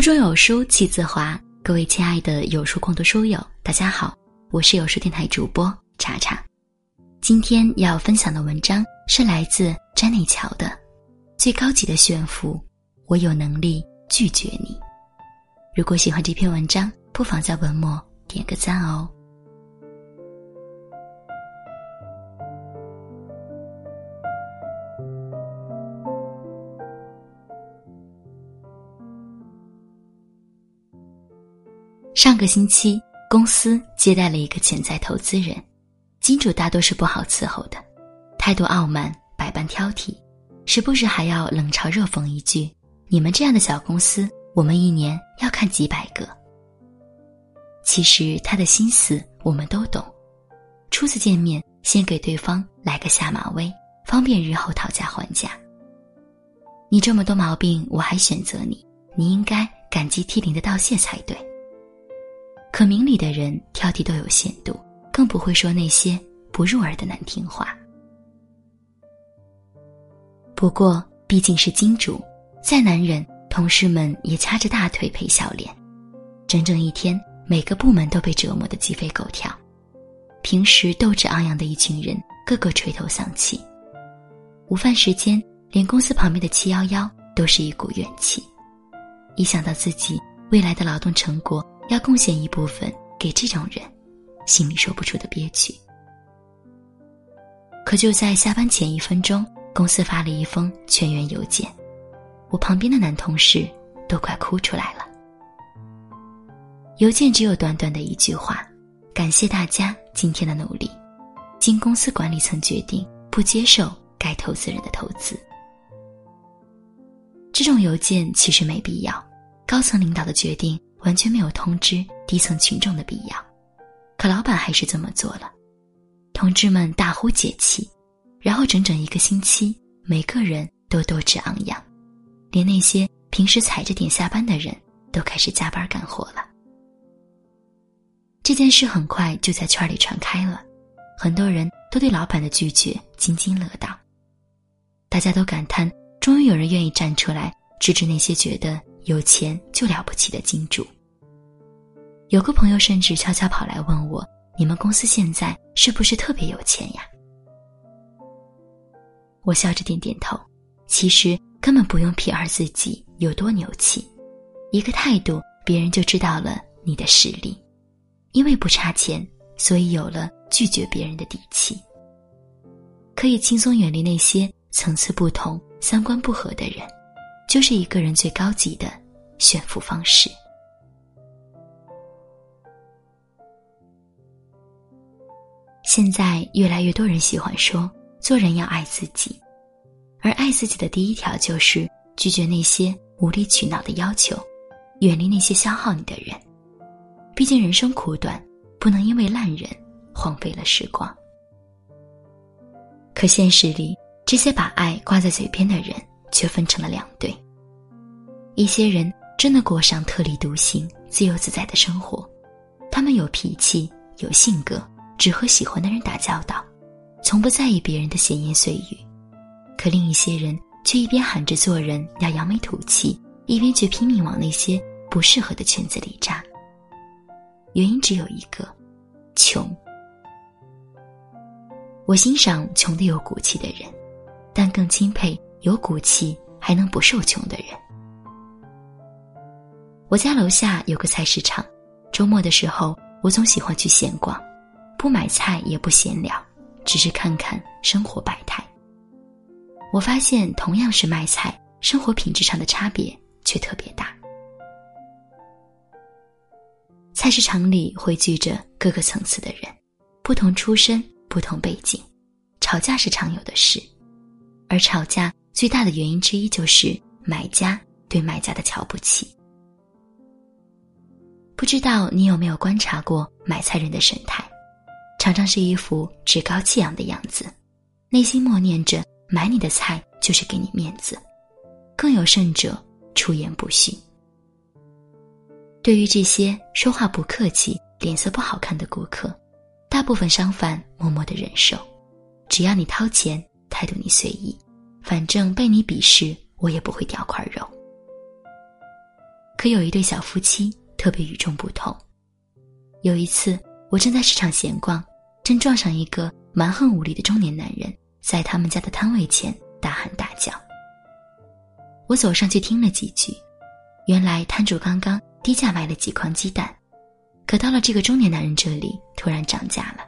书中有书气自华，各位亲爱的有书共读书友，大家好，我是有书电台主播查查。今天要分享的文章是来自詹妮乔的《最高级的炫富》，我有能力拒绝你。如果喜欢这篇文章，不妨在文末点个赞哦。上个星期，公司接待了一个潜在投资人，金主大多是不好伺候的，态度傲慢，百般挑剔，时不时还要冷嘲热讽一句：“你们这样的小公司，我们一年要看几百个。”其实他的心思我们都懂，初次见面先给对方来个下马威，方便日后讨价还价。你这么多毛病，我还选择你，你应该感激涕零的道谢才对。可明理的人挑剔都有限度，更不会说那些不入耳的难听话。不过毕竟是金主，再难忍，同事们也掐着大腿陪笑脸。整整一天，每个部门都被折磨得鸡飞狗跳。平时斗志昂扬的一群人，个个垂头丧气。午饭时间，连公司旁边的七幺幺都是一股怨气。一想到自己未来的劳动成果，要贡献一部分给这种人，心里说不出的憋屈。可就在下班前一分钟，公司发了一封全员邮件，我旁边的男同事都快哭出来了。邮件只有短短的一句话：“感谢大家今天的努力，经公司管理层决定，不接受该投资人的投资。”这种邮件其实没必要，高层领导的决定。完全没有通知低层群众的必要，可老板还是这么做了。同志们大呼解气，然后整整一个星期，每个人都斗志昂扬，连那些平时踩着点下班的人都开始加班干活了。这件事很快就在圈里传开了，很多人都对老板的拒绝津津乐道。大家都感叹，终于有人愿意站出来制止那些觉得。有钱就了不起的金主。有个朋友甚至悄悄跑来问我：“你们公司现在是不是特别有钱呀？”我笑着点点头。其实根本不用 P.R. 自己有多牛气，一个态度，别人就知道了你的实力。因为不差钱，所以有了拒绝别人的底气，可以轻松远离那些层次不同、三观不合的人。就是一个人最高级的炫富方式。现在越来越多人喜欢说，做人要爱自己，而爱自己的第一条就是拒绝那些无理取闹的要求，远离那些消耗你的人。毕竟人生苦短，不能因为烂人荒废了时光。可现实里，这些把爱挂在嘴边的人。却分成了两队。一些人真的过上特立独行、自由自在的生活，他们有脾气、有性格，只和喜欢的人打交道，从不在意别人的闲言碎语。可另一些人却一边喊着做人要扬眉吐气，一边却拼命往那些不适合的圈子里扎。原因只有一个：穷。我欣赏穷的有骨气的人，但更钦佩。有骨气还能不受穷的人。我家楼下有个菜市场，周末的时候我总喜欢去闲逛，不买菜也不闲聊，只是看看生活百态。我发现同样是卖菜，生活品质上的差别却特别大。菜市场里汇聚着各个层次的人，不同出身、不同背景，吵架是常有的事，而吵架。最大的原因之一就是买家对卖家的瞧不起。不知道你有没有观察过买菜人的神态，常常是一副趾高气扬的样子，内心默念着买你的菜就是给你面子，更有甚者出言不逊。对于这些说话不客气、脸色不好看的顾客，大部分商贩默默的忍受，只要你掏钱，态度你随意。反正被你鄙视，我也不会掉块肉。可有一对小夫妻特别与众不同。有一次，我正在市场闲逛，正撞上一个蛮横无理的中年男人，在他们家的摊位前大喊大叫。我走上去听了几句，原来摊主刚刚低价买了几筐鸡蛋，可到了这个中年男人这里，突然涨价了。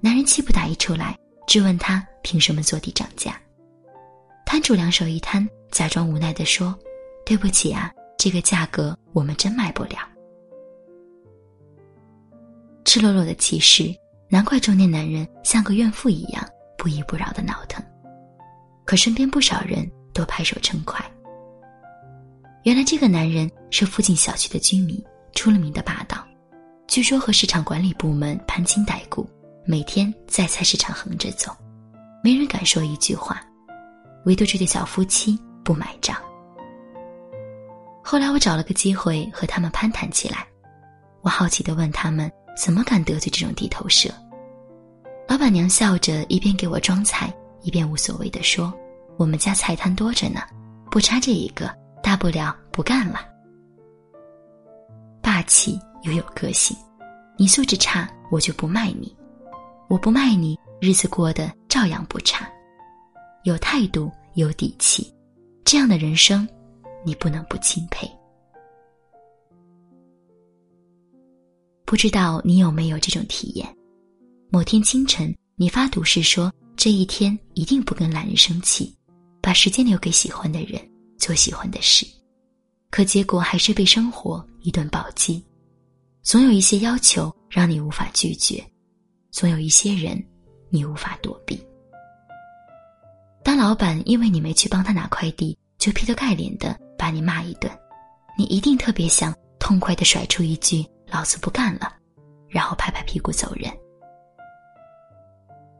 男人气不打一处来，质问他凭什么坐地涨价。摊主两手一摊，假装无奈地说：“对不起啊，这个价格我们真卖不了。”赤裸裸的歧视，难怪中年男人像个怨妇一样不依不饶的挠疼。可身边不少人。都拍手称快。原来这个男人是附近小区的居民，出了名的霸道。据说和市场管理部门攀亲带故，每天在菜市场横着走，没人敢说一句话，唯独这对小夫妻不买账。后来我找了个机会和他们攀谈起来，我好奇地问他们怎么敢得罪这种地头蛇。老板娘笑着一边给我装菜，一边无所谓地说。我们家菜摊多着呢，不差这一个，大不了不干了。霸气又有个性，你素质差，我就不卖你；我不卖你，日子过得照样不差。有态度，有底气，这样的人生，你不能不钦佩。不知道你有没有这种体验？某天清晨，你发毒誓说这一天一定不跟懒人生气。把时间留给喜欢的人，做喜欢的事，可结果还是被生活一顿暴击。总有一些要求让你无法拒绝，总有一些人你无法躲避。当老板因为你没去帮他拿快递，就劈头盖脸的把你骂一顿，你一定特别想痛快的甩出一句“老子不干了”，然后拍拍屁股走人。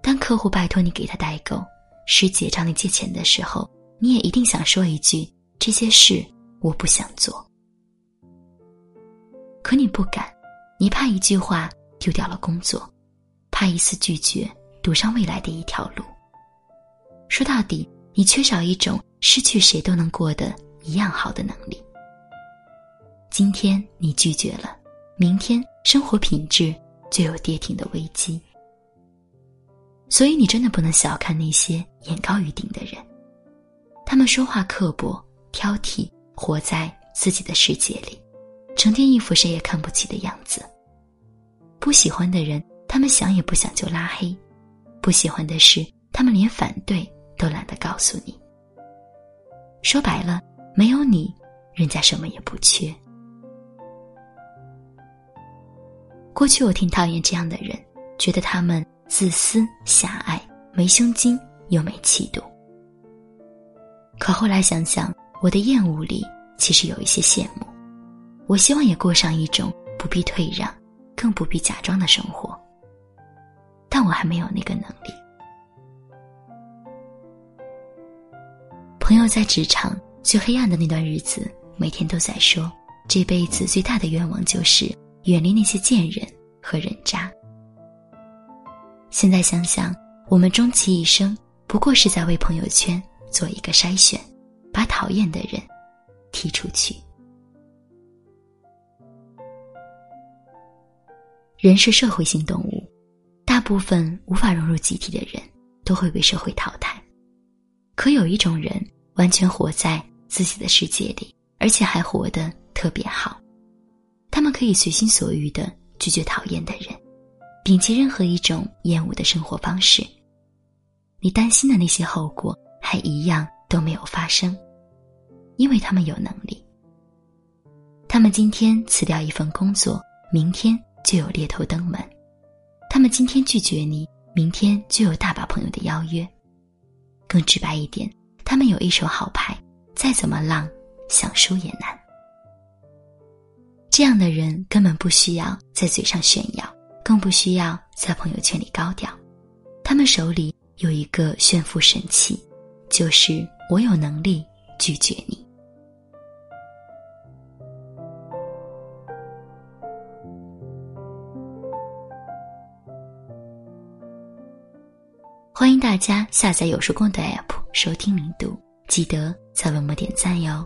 当客户拜托你给他代购。师姐找你借钱的时候，你也一定想说一句：“这些事我不想做。”可你不敢，你怕一句话丢掉了工作，怕一次拒绝堵上未来的一条路。说到底，你缺少一种失去谁都能过得一样好的能力。今天你拒绝了，明天生活品质就有跌停的危机。所以，你真的不能小看那些眼高于顶的人，他们说话刻薄、挑剔，活在自己的世界里，成天一副谁也看不起的样子。不喜欢的人，他们想也不想就拉黑；不喜欢的事，他们连反对都懒得告诉你。说白了，没有你，人家什么也不缺。过去我挺讨厌这样的人，觉得他们。自私、狭隘、没胸襟又没气度。可后来想想，我的厌恶里其实有一些羡慕。我希望也过上一种不必退让、更不必假装的生活。但我还没有那个能力。朋友在职场最黑暗的那段日子，每天都在说，这辈子最大的愿望就是远离那些贱人和人渣。现在想想，我们终其一生，不过是在为朋友圈做一个筛选，把讨厌的人踢出去。人是社会性动物，大部分无法融入集体的人都会被社会淘汰。可有一种人，完全活在自己的世界里，而且还活得特别好。他们可以随心所欲的拒绝讨厌的人。摒弃任何一种厌恶的生活方式，你担心的那些后果还一样都没有发生，因为他们有能力。他们今天辞掉一份工作，明天就有猎头登门；他们今天拒绝你，明天就有大把朋友的邀约。更直白一点，他们有一手好牌，再怎么浪，想输也难。这样的人根本不需要在嘴上炫耀。更不需要在朋友圈里高调，他们手里有一个炫富神器，就是我有能力拒绝你。欢迎大家下载有书共的 app 收听零读，记得在文末点赞哟。